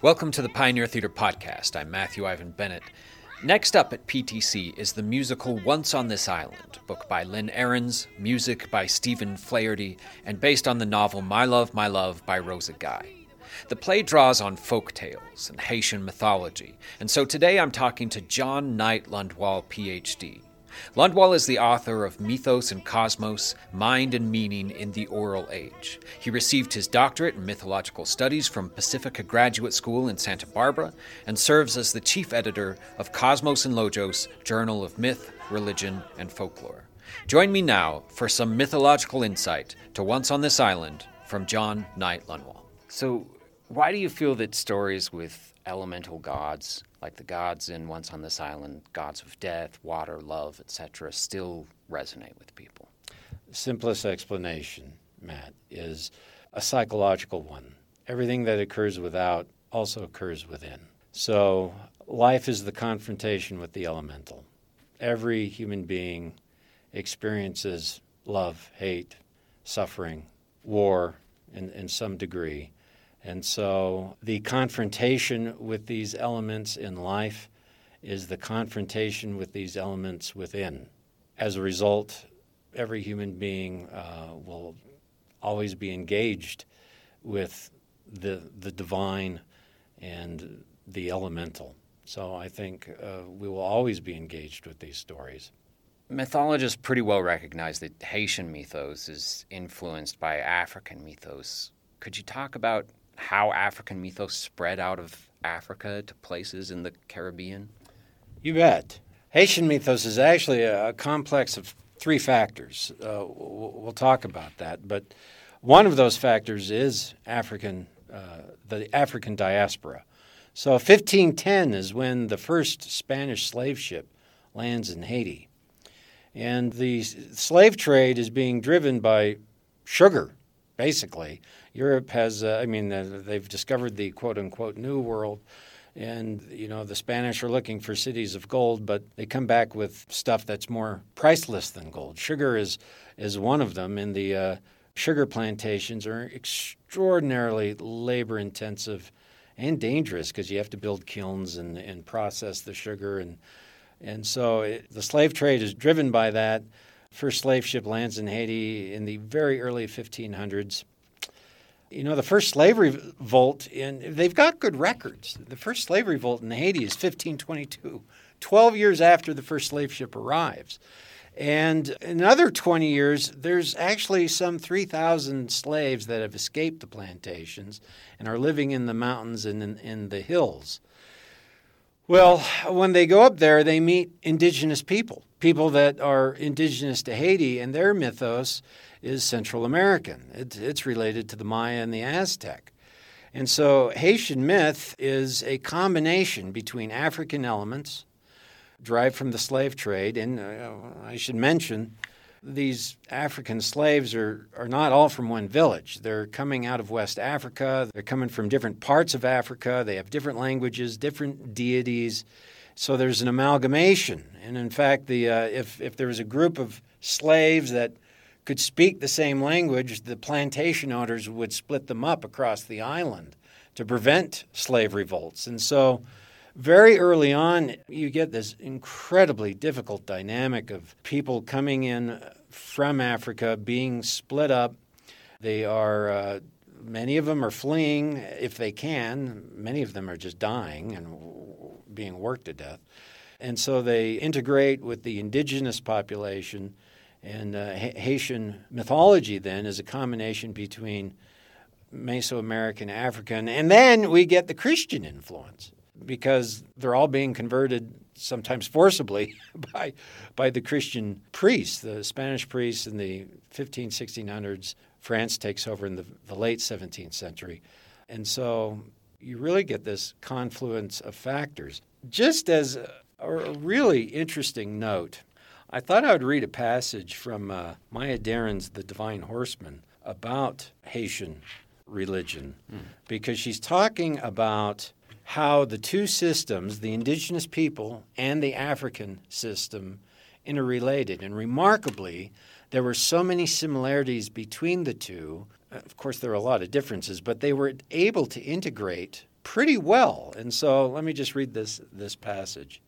Welcome to the Pioneer Theatre Podcast. I'm Matthew Ivan Bennett. Next up at PTC is the musical Once on This Island, book by Lynn Ahrens, music by Stephen Flaherty, and based on the novel My Love, My Love by Rosa Guy. The play draws on folk tales and Haitian mythology, and so today I'm talking to John Knight Lundwall, PhD. Lundwall is the author of Mythos and Cosmos Mind and Meaning in the Oral Age. He received his doctorate in mythological studies from Pacifica Graduate School in Santa Barbara and serves as the chief editor of Cosmos and Logos Journal of Myth, Religion, and Folklore. Join me now for some mythological insight to Once on This Island from John Knight Lundwall. So, why do you feel that stories with elemental gods, like the gods in Once on This Island, gods of death, water, love, etc., still resonate with people? Simplest explanation, Matt, is a psychological one. Everything that occurs without also occurs within. So, life is the confrontation with the elemental. Every human being experiences love, hate, suffering, war in, in some degree. And so the confrontation with these elements in life is the confrontation with these elements within. As a result, every human being uh, will always be engaged with the, the divine and the elemental. So I think uh, we will always be engaged with these stories. Mythologists pretty well recognize that Haitian mythos is influenced by African mythos. Could you talk about how African mythos spread out of Africa to places in the Caribbean? You bet. Haitian mythos is actually a, complex of three factors. Uh, we'll talk about that, but one of those factors is African, uh, the African diaspora. So 1510 is when the first Spanish slave ship lands in Haiti. And the slave trade is being driven by sugar, basically. Europe has, uh, I mean, uh, they've discovered the quote unquote new world. And, you know, the Spanish are looking for cities of gold, but they come back with stuff that's more priceless than gold. Sugar is, is one of them, and the uh, sugar plantations are extraordinarily labor intensive and dangerous because you have to build kilns and, and process the sugar. And, and so it, the slave trade is driven by that. First slave ship lands in Haiti in the very early 1500s. You know, the first slavery revolt in they've got good records. The first slavery revolt in Haiti is 1522, 12 years after the first slave ship arrives. And another 20 years, there's actually some 3,000 slaves that have escaped the plantations and are living in the mountains and in, in, the hills. Well, when they go up there, they meet indigenous people, people that are indigenous to Haiti, and their mythos is Central American. It, it's related to the Maya and the Aztec. And so Haitian myth is a combination between African elements derived from the slave trade. And uh, I should mention, these African slaves are, are not all from one village. They're coming out of West Africa, they're coming from different parts of Africa, they have different languages, different deities. So there's an amalgamation. And in fact, the, uh, if, if there was a group of slaves that could speak the same language, the plantation owners would split them up across the island to prevent slave revolts. And so, very early on, you get this incredibly difficult dynamic of people coming in from Africa being split up. They are, uh, many of them are fleeing if they can, many of them are just dying and being worked to death. And so they integrate with the indigenous population and uh, Haitian mythology then is a combination between Mesoamerican, African, and then we get the Christian influence because they're all being converted sometimes forcibly by by the Christian priests, the Spanish priests in the 15, 1600s. France takes over in the, the late 17th century. And so you really get this confluence of factors. Just as a, a really interesting note, I thought I would read a passage from uh, Maya Deren's The Divine Horsemen about Haitian religion mm. because she's talking about how the two systems, the indigenous people and the African system, interrelated. And remarkably, there were so many similarities between the two. Of course, there are a lot of differences, but they were able to integrate pretty well. And so let me just read this, this passage.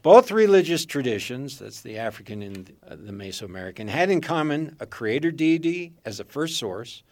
Both religious traditions, that's the African and the Mesoamerican, had in common a creator deity as a first source,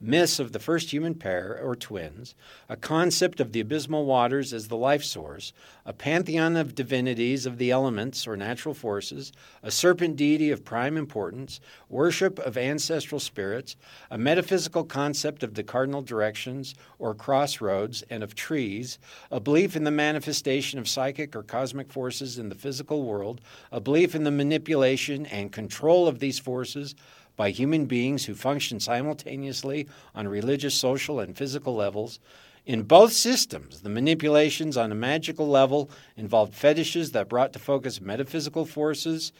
myths of the first human pair or twins, a concept of the abysmal waters as the life source, a pantheon of divinities of the elements or natural forces, a serpent deity of prime importance, worship of ancestral spirits, a metaphysical concept of the cardinal directions or crossroads and of trees, a belief in the manifestation of psychic or cosmic forces in the physical world, a belief in the manipulation and control of these forces by human beings who function simultaneously on religious, social, and physical levels. In both systems, the manipulations on a magical level involved fetishes that brought to focus metaphysical forces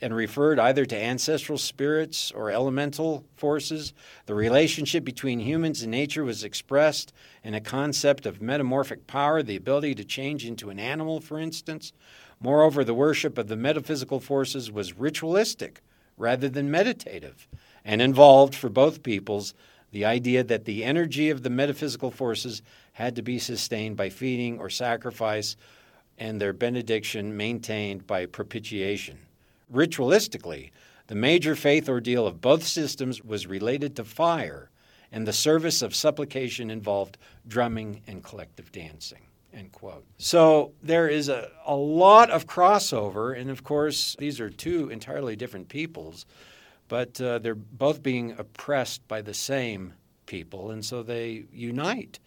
and referred either to ancestral spirits or elemental forces. The relationship between humans and nature was expressed in a concept of metamorphic power, the ability to change into an animal, for instance. Moreover, the worship of the metaphysical forces was ritualistic rather than meditative, and involved for both peoples the idea that the energy of the metaphysical forces had to be sustained by feeding or sacrifice, and their benediction maintained by propitiation. Ritualistically, the major faith ordeal of both systems was related to fire, and the service of supplication involved drumming and collective dancing. End quote. So there is a, a lot of crossover, and of course, these are two entirely different peoples, but uh, they're both being oppressed by the same people, and so they unite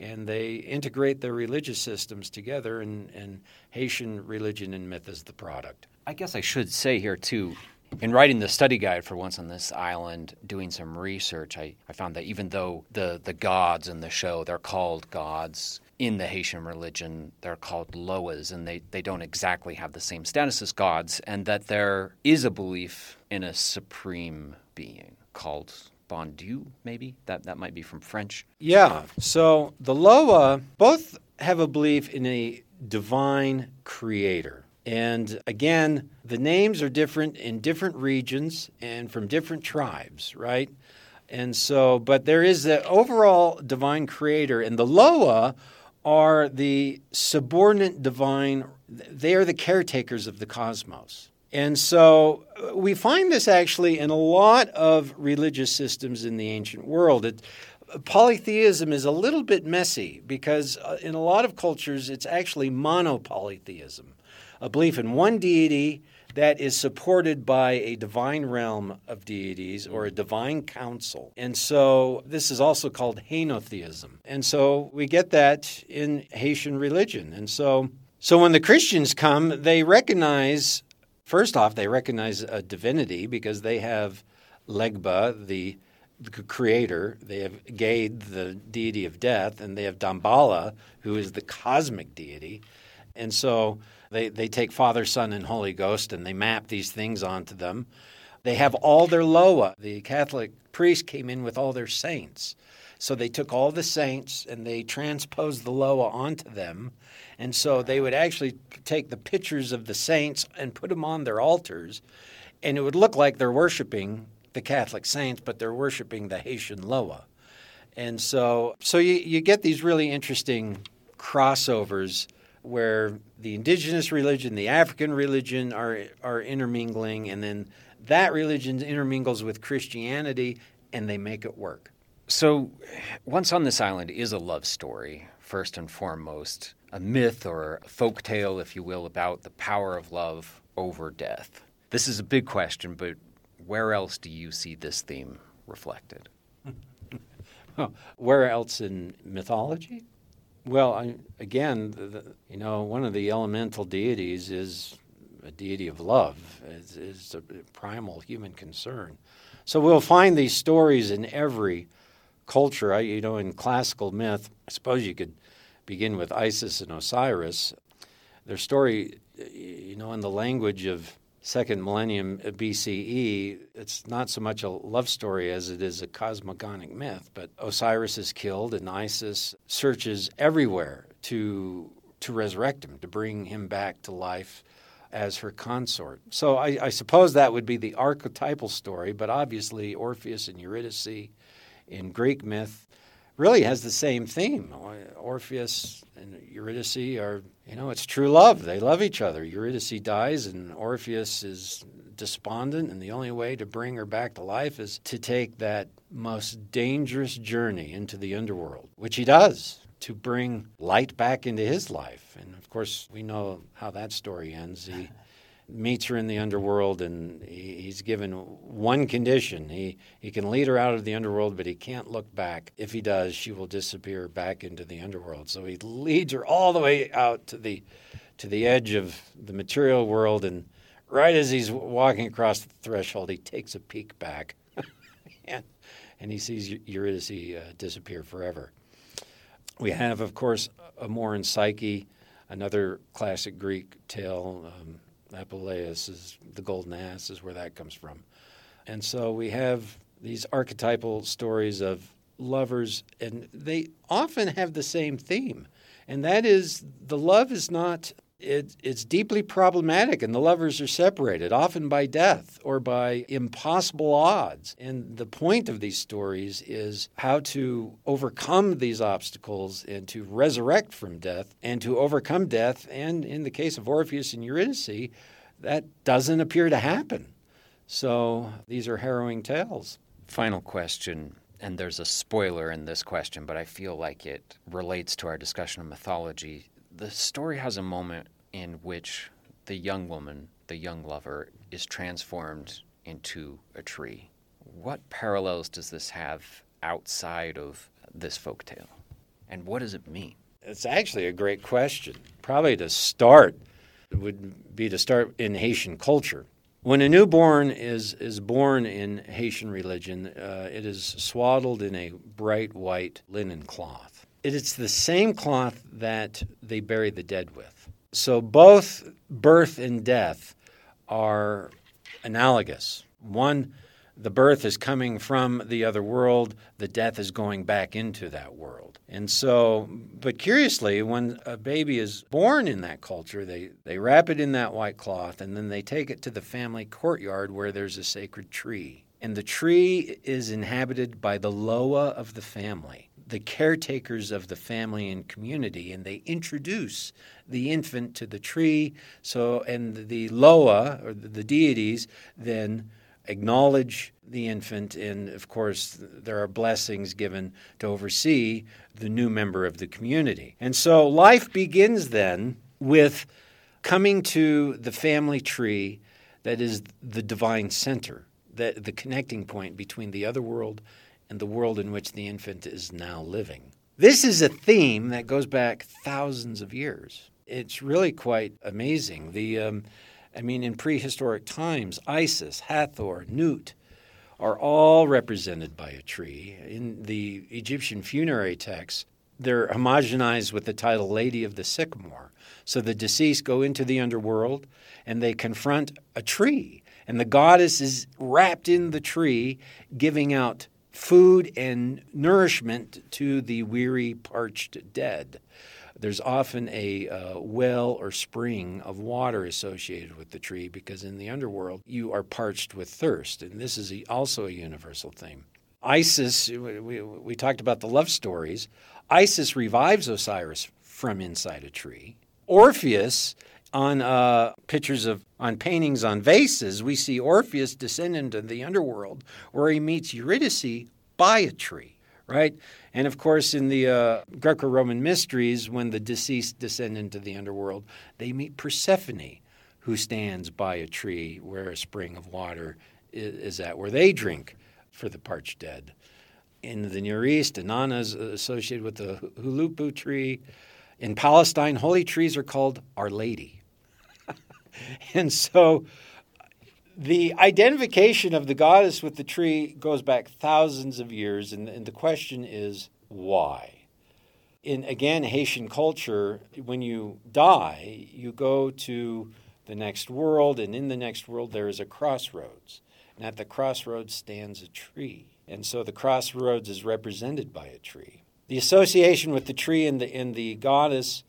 and they integrate their religious systems together, and, and Haitian religion and myth is the product. I guess I should say here, too, in writing the study guide for Once on This Island, doing some research, I, I found that even though the, the gods in the show, they're called gods, in the Haitian religion, they're called Loas, and they, they don't exactly have the same status as gods, and that there is a belief in a supreme being called Bon Dieu, maybe? That, that might be from French. Yeah. So the Loa both have a belief in a divine creator. And again, the names are different in different regions and from different tribes, right? And so, but there is the overall divine creator, and the Loa are the subordinate divine, they are the caretakers of the cosmos. And so uh, we find this actually in a lot of religious systems in the ancient world. It, polytheism is a little bit messy because uh, in a lot of cultures it's actually monopolytheism, a belief in one deity that is supported by a divine realm of deities or a divine council. And so this is also called henotheism. And so we get that in Haitian religion. And so so when the Christians come, they recognize first off they recognize a divinity because they have Legba, the the creator, they have Ghede, the deity of death, and they have Dambala, who is the cosmic deity. And so they, they take Father, Son, and Holy Ghost and they map these things onto them. They have all their Loa. The Catholic priest came in with all their saints. So they took all the saints and they transposed the Loa onto them. And so they would actually take the pictures of the saints and put them on their altars. And it would look like they're worshiping the Catholic saints, but they're worshiping the Haitian Loa. And so, so you, you get these really interesting crossovers where the indigenous religion, the African religion are are intermingling, and then that religion intermingles with Christianity, and they make it work. So, Once on This Island is a love story, first and foremost, a myth or a folk tale, if you will, about the power of love over death. This is a big question, but where else do you see this theme reflected? where else in mythology? Well, I, again, the, the, you know, one of the elemental deities is a deity of love, is a primal human concern. So we'll find these stories in every culture. I, you know, in classical myth, I suppose you could begin with Isis and Osiris. Their story, you know, in the language of second millennium BCE, it's not so much a love story as it is a cosmogonic myth. But Osiris is killed, and Isis searches everywhere to to resurrect him, to bring him back to life as her consort. So I, I suppose that would be the archetypal story. But obviously, Orpheus and Eurydice in Greek myth really has the same theme. Orpheus and Eurydice are, you know, it's true love. They love each other. Eurydice dies, and Orpheus is despondent, and the only way to bring her back to life is to take that most dangerous journey into the underworld, which he does to bring light back into his life. And of course, we know how that story ends. He meets her in the underworld, and he's given one condition. He, he can lead her out of the underworld, but he can't look back. If he does, she will disappear back into the underworld. So he leads her all the way out to the, to the edge of the material world, and right as he's walking across the threshold, he takes a peek back, and, and he sees Eurydice uh, disappear forever. We have, of course, Amor and Psyche, another classic Greek tale. Um, Apuleius is the golden ass is where that comes from. And so we have these archetypal stories of lovers, and they often have the same theme, and that is the love is not it, it's deeply problematic, and the lovers are separated, often by death or by impossible odds. And the point of these stories is how to overcome these obstacles and to resurrect from death and to overcome death. And in the case of Orpheus and Eurydice, that doesn't appear to happen. So these are harrowing tales. Final question and there's a spoiler in this question, but I feel like it relates to our discussion of mythology the story has a moment in which the young woman, the young lover, is transformed into a tree. What parallels does this have outside of this folk tale? And what does it mean? It's actually a great question. Probably to start would be to start in Haitian culture. When a newborn is, is born in Haitian religion, uh, it is swaddled in a bright white linen cloth. It is the same cloth that they bury the dead with. So both birth and death are analogous. One, the birth is coming from the other world, the death is going back into that world. And so, but curiously, when a baby is born in that culture, they, they wrap it in that white cloth and then they take it to the family courtyard where there's a sacred tree. And the tree is inhabited by the Loa of the family the caretakers of the family and community, and they introduce the infant to the tree. So, and the Loa, or the deities, then acknowledge the infant, and of course, there are blessings given to oversee the new member of the community. And so, life begins then with coming to the family tree that is the divine center, that the connecting point between the other world and the world in which the infant is now living. This is a theme that goes back thousands of years. It's really quite amazing. The, um, I mean, in prehistoric times, Isis, Hathor, Nut are all represented by a tree. In the Egyptian funerary texts, they're homogenized with the title Lady of the Sycamore. So the deceased go into the underworld and they confront a tree. And the goddess is wrapped in the tree, giving out food and nourishment to the weary, parched dead. There's often a uh, well or spring of water associated with the tree because in the underworld you are parched with thirst, and this is a, also a universal theme. Isis, we, we talked about the love stories. Isis revives Osiris from inside a tree. Orpheus on uh, pictures of on paintings on vases, we see Orpheus descend into the underworld, where he meets Eurydice by a tree, right? And of course, in the uh, Greco-Roman mysteries, when the deceased descend into the underworld, they meet Persephone, who stands by a tree where a spring of water is at, where they drink for the parched dead. In the Near East, Inanna is associated with the huluppu tree. In Palestine, holy trees are called Our Lady. and so the identification of the goddess with the tree goes back thousands of years, and, and the question is why? In again Haitian culture, when you die, you go to the next world, and in the next world there is a crossroads. And at the crossroads stands a tree. And so the crossroads is represented by a tree. The association with the tree and the, and the goddess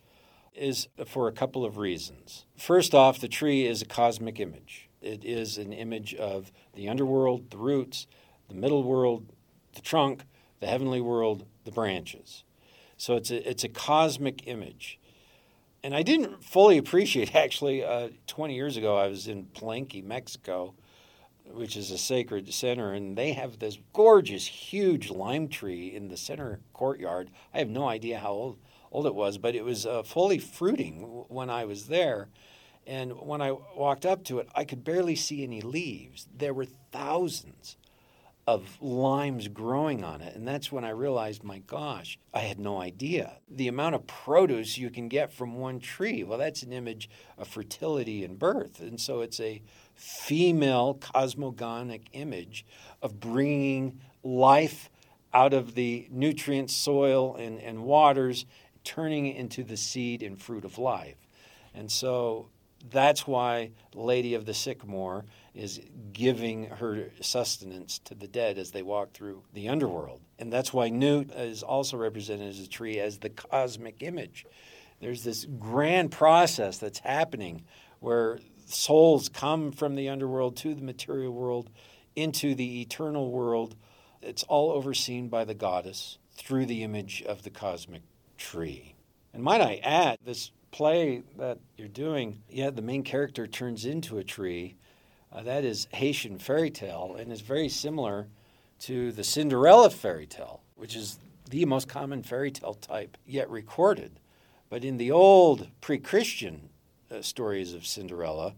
is for a couple of reasons. First off, the tree is a cosmic image. It is an image of the underworld, the roots, the middle world, the trunk, the heavenly world, the branches. So it's a, it's a cosmic image. And I didn't fully appreciate, actually, uh, 20 years ago, I was in Palenque, Mexico, which is a sacred center, and they have this gorgeous, huge lime tree in the center courtyard. I have no idea how old, old it was, but it was uh, fully fruiting when I was there. And when I walked up to it, I could barely see any leaves. There were thousands of limes growing on it. And that's when I realized, my gosh, I had no idea. The amount of produce you can get from one tree, well, that's an image of fertility and birth. And so it's a female cosmogonic image of bringing life out of the nutrient soil and, and waters, turning into the seed and fruit of life. And so that's why Lady of the Sycamore is giving her sustenance to the dead as they walk through the underworld. And that's why Nut is also represented as a tree as the cosmic image. There's this grand process that's happening where souls come from the underworld to the material world into the eternal world. It's all overseen by the goddess through the image of the cosmic tree. And might I add, this play that you're doing, yeah, the main character turns into a tree. Uh, that is Haitian fairy tale and is very similar to the Cinderella fairy tale, which is the most common fairy tale type yet recorded. But in the old pre Christian uh, stories of Cinderella,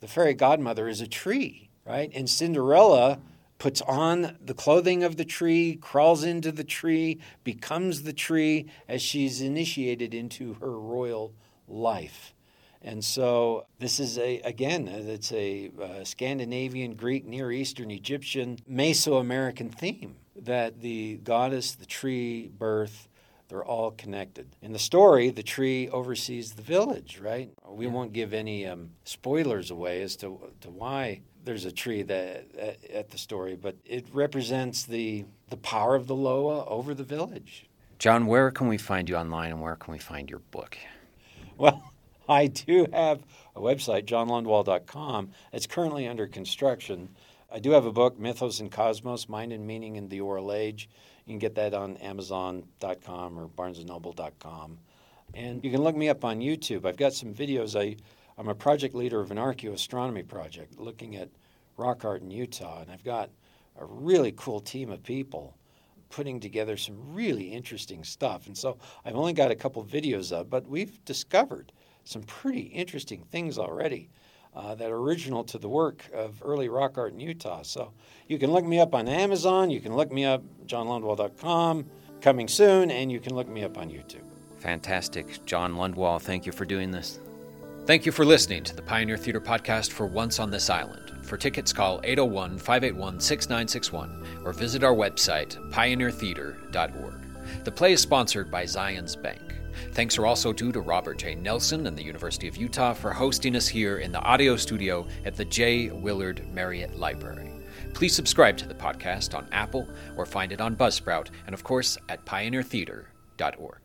the fairy godmother is a tree, right? And Cinderella puts on the clothing of the tree, crawls into the tree, becomes the tree as she's initiated into her royal life. And so this is a again it's a uh, Scandinavian, Greek, Near Eastern, Egyptian, Mesoamerican theme that the goddess, the tree, birth, they're all connected. In the story, the tree oversees the village, right? We yeah. won't give any um, spoilers away as to to why there's a tree that at, at the story, but it represents the the power of the Loa over the village. John, where can we find you online, and where can we find your book? Well, I do have a website, johnlundwall.com. It's currently under construction. I do have a book, Mythos and Cosmos Mind and Meaning in the Oral Age. You can get that on Amazon.com or BarnesandNoble.com. And you can look me up on YouTube. I've got some videos. I, I'm a project leader of an archaeoastronomy project looking at rock art in Utah, and I've got a really cool team of people putting together some really interesting stuff. And so I've only got a couple videos up, but we've discovered some pretty interesting things already uh, that are original to the work of early rock art in Utah. So you can look me up on Amazon, you can look me up johnlundwall.com, coming soon, and you can look me up on YouTube. Fantastic. John Lundwall, thank you for doing this. Thank you for listening to the Pioneer Theatre podcast for Once on This Island. For tickets, call 801 581 6961 or visit our website, pioneertheatre.org. The play is sponsored by Zions Bank. Thanks are also due to Robert J. Nelson and the University of Utah for hosting us here in the audio studio at the J. Willard Marriott Library. Please subscribe to the podcast on Apple or find it on Buzzsprout, and of course at pioneertheatre.org.